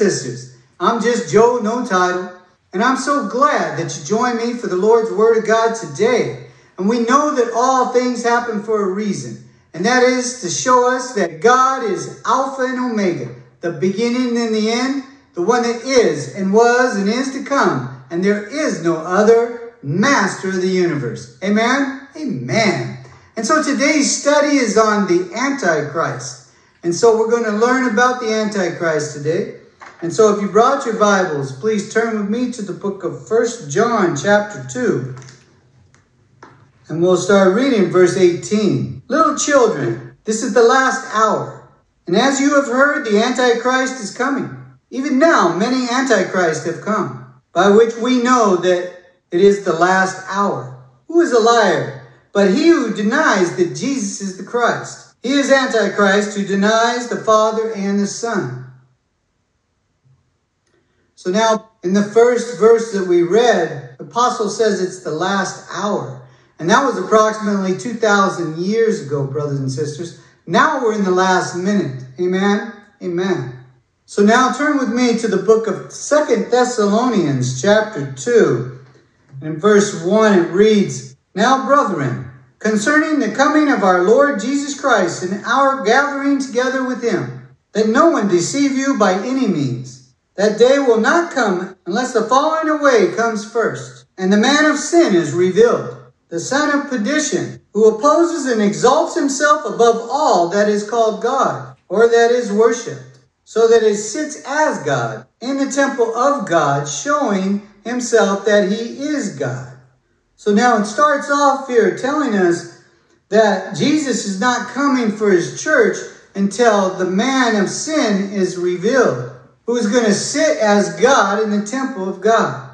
and sisters. I'm just Joe, no title, and I'm so glad that you joined me for the Lord's Word of God today. And we know that all things happen for a reason, and that is to show us that God is Alpha and Omega, the beginning and the end, the one that is and was and is to come, and there is no other master of the universe. Amen? Amen. And so today's study is on the Antichrist. And so we're going to learn about the Antichrist today. And so if you brought your Bibles, please turn with me to the book of First John chapter 2. And we'll start reading verse 18. Little children, this is the last hour. And as you have heard, the Antichrist is coming. Even now, many Antichrists have come, by which we know that it is the last hour. Who is a liar? But he who denies that Jesus is the Christ. He is Antichrist who denies the Father and the Son. So now, in the first verse that we read, the apostle says it's the last hour. And that was approximately 2,000 years ago, brothers and sisters. Now we're in the last minute. Amen? Amen. So now turn with me to the book of Second Thessalonians, chapter 2. And in verse 1, it reads, Now, brethren, concerning the coming of our Lord Jesus Christ and our gathering together with him, that no one deceive you by any means. That day will not come unless the falling away comes first, and the man of sin is revealed, the son of perdition, who opposes and exalts himself above all that is called God, or that is worshipped, so that he sits as God in the temple of God, showing himself that he is God. So now it starts off here telling us that Jesus is not coming for his church until the man of sin is revealed, who is going to sit as God in the temple of God.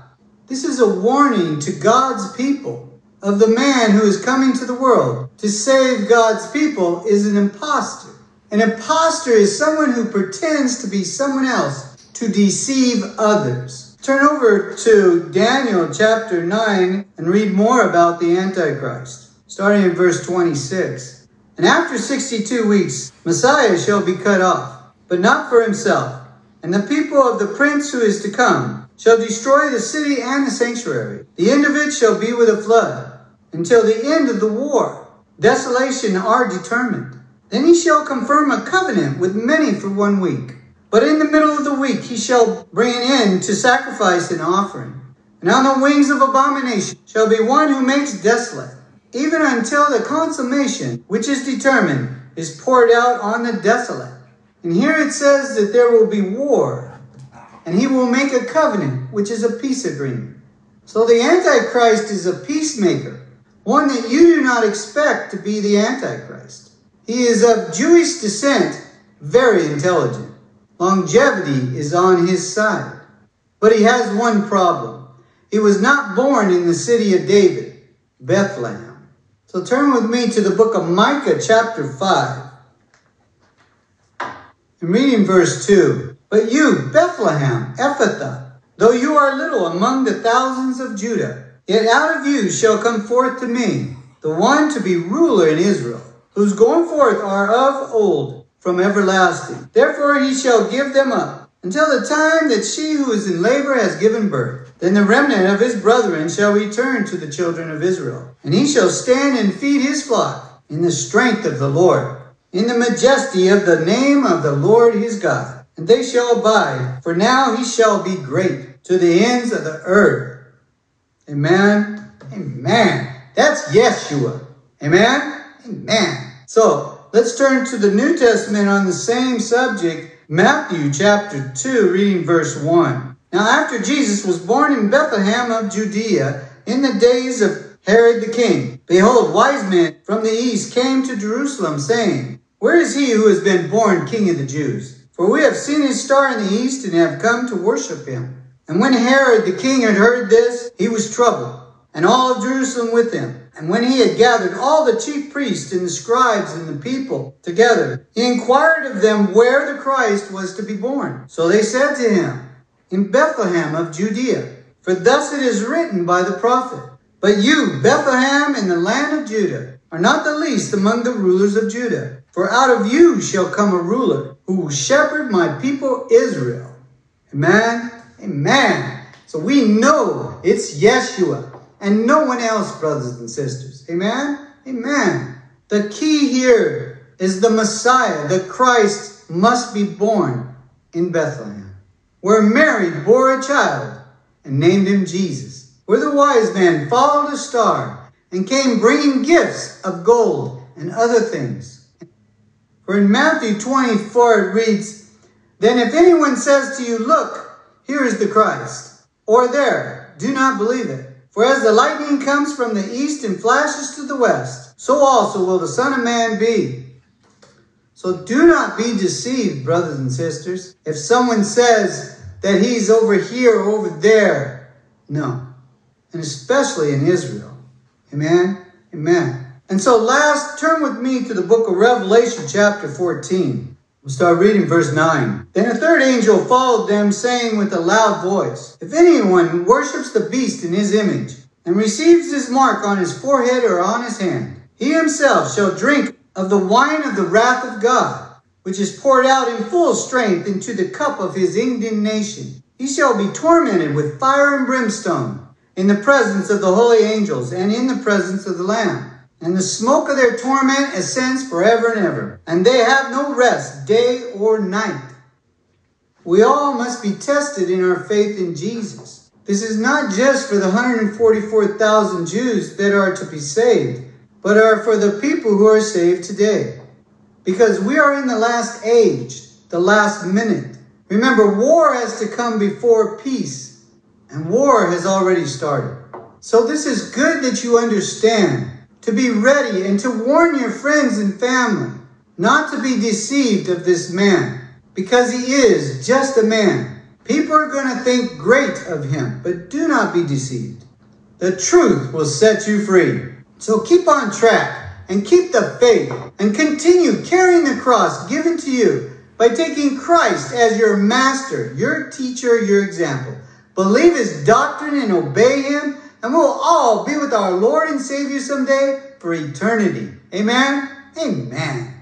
This is a warning to God's people of the man who is coming to the world to save God's people is an impostor. An impostor is someone who pretends to be someone else to deceive others. Turn over to Daniel chapter 9 and read more about the Antichrist, starting in verse 26. And after 62 weeks, Messiah shall be cut off, but not for himself. And the people of the prince who is to come shall destroy the city and the sanctuary. The end of it shall be with a flood, until the end of the war. Desolation are determined. Then he shall confirm a covenant with many for one week but in the middle of the week he shall bring an end to sacrifice and offering. And on the wings of abomination shall be one who makes desolate, even until the consummation which is determined is poured out on the desolate. And here it says that there will be war, and he will make a covenant, which is a peace agreement. So the Antichrist is a peacemaker, one that you do not expect to be the Antichrist. He is of Jewish descent, very intelligent. Longevity is on his side. But he has one problem. He was not born in the city of David, Bethlehem. So turn with me to the book of Micah, chapter 5. And reading verse 2. But you, Bethlehem, Ephrathah, though you are little among the thousands of Judah, yet out of you shall come forth to me the one to be ruler in Israel, whose going forth are of old from everlasting. Therefore he shall give them up until the time that she who is in labor has given birth. Then the remnant of his brethren shall return to the children of Israel, and he shall stand and feed his flock in the strength of the Lord, in the majesty of the name of the Lord his God. And they shall abide, for now he shall be great to the ends of the earth. Amen. Amen. That's Yeshua. Amen. Amen. So Let's turn to the New Testament on the same subject, Matthew chapter 2, reading verse 1. Now, after Jesus was born in Bethlehem of Judea in the days of Herod the king, behold, wise men from the east came to Jerusalem, saying, Where is he who has been born king of the Jews? For we have seen his star in the east and have come to worship him. And when Herod the king had heard this, he was troubled, and all of Jerusalem with him. And when he had gathered all the chief priests and the scribes and the people together, he inquired of them where the Christ was to be born. So they said to him, In Bethlehem of Judea, for thus it is written by the prophet. But you, Bethlehem in the land of Judah, are not the least among the rulers of Judah. For out of you shall come a ruler who will shepherd my people Israel. Amen? Amen. So we know it's Yeshua and no one else, brothers and sisters. Amen? Amen. The key here is the Messiah, the Christ must be born in Bethlehem, where Mary bore a child and named him Jesus, where the wise man followed a star and came bringing gifts of gold and other things. For in Matthew 24 it reads, Then if anyone says to you, Look, here is the Christ, or there, do not believe it. For as the lightning comes from the east and flashes to the west, so also will the Son of Man be. So do not be deceived, brothers and sisters. If someone says that he's over here or over there, no. And especially in Israel. Amen? Amen. And so last, turn with me to the book of Revelation chapter 14. We'll start reading verse 9. Then a third angel followed them, saying with a loud voice, If anyone worships the beast in his image, and receives his mark on his forehead or on his hand, he himself shall drink of the wine of the wrath of God, which is poured out in full strength into the cup of his indignation. He shall be tormented with fire and brimstone in the presence of the holy angels and in the presence of the Lamb and the smoke of their torment ascends forever and ever, and they have no rest day or night. We all must be tested in our faith in Jesus. This is not just for the 144,000 Jews that are to be saved, but are for the people who are saved today. Because we are in the last age, the last minute. Remember, war has to come before peace, and war has already started. So this is good that you understand to be ready and to warn your friends and family not to be deceived of this man, because he is just a man. People are going to think great of him, but do not be deceived. The truth will set you free. So keep on track and keep the faith and continue carrying the cross given to you by taking Christ as your master, your teacher, your example. Believe his doctrine and obey him and we'll all be with our Lord and Savior someday for eternity. Amen? Amen.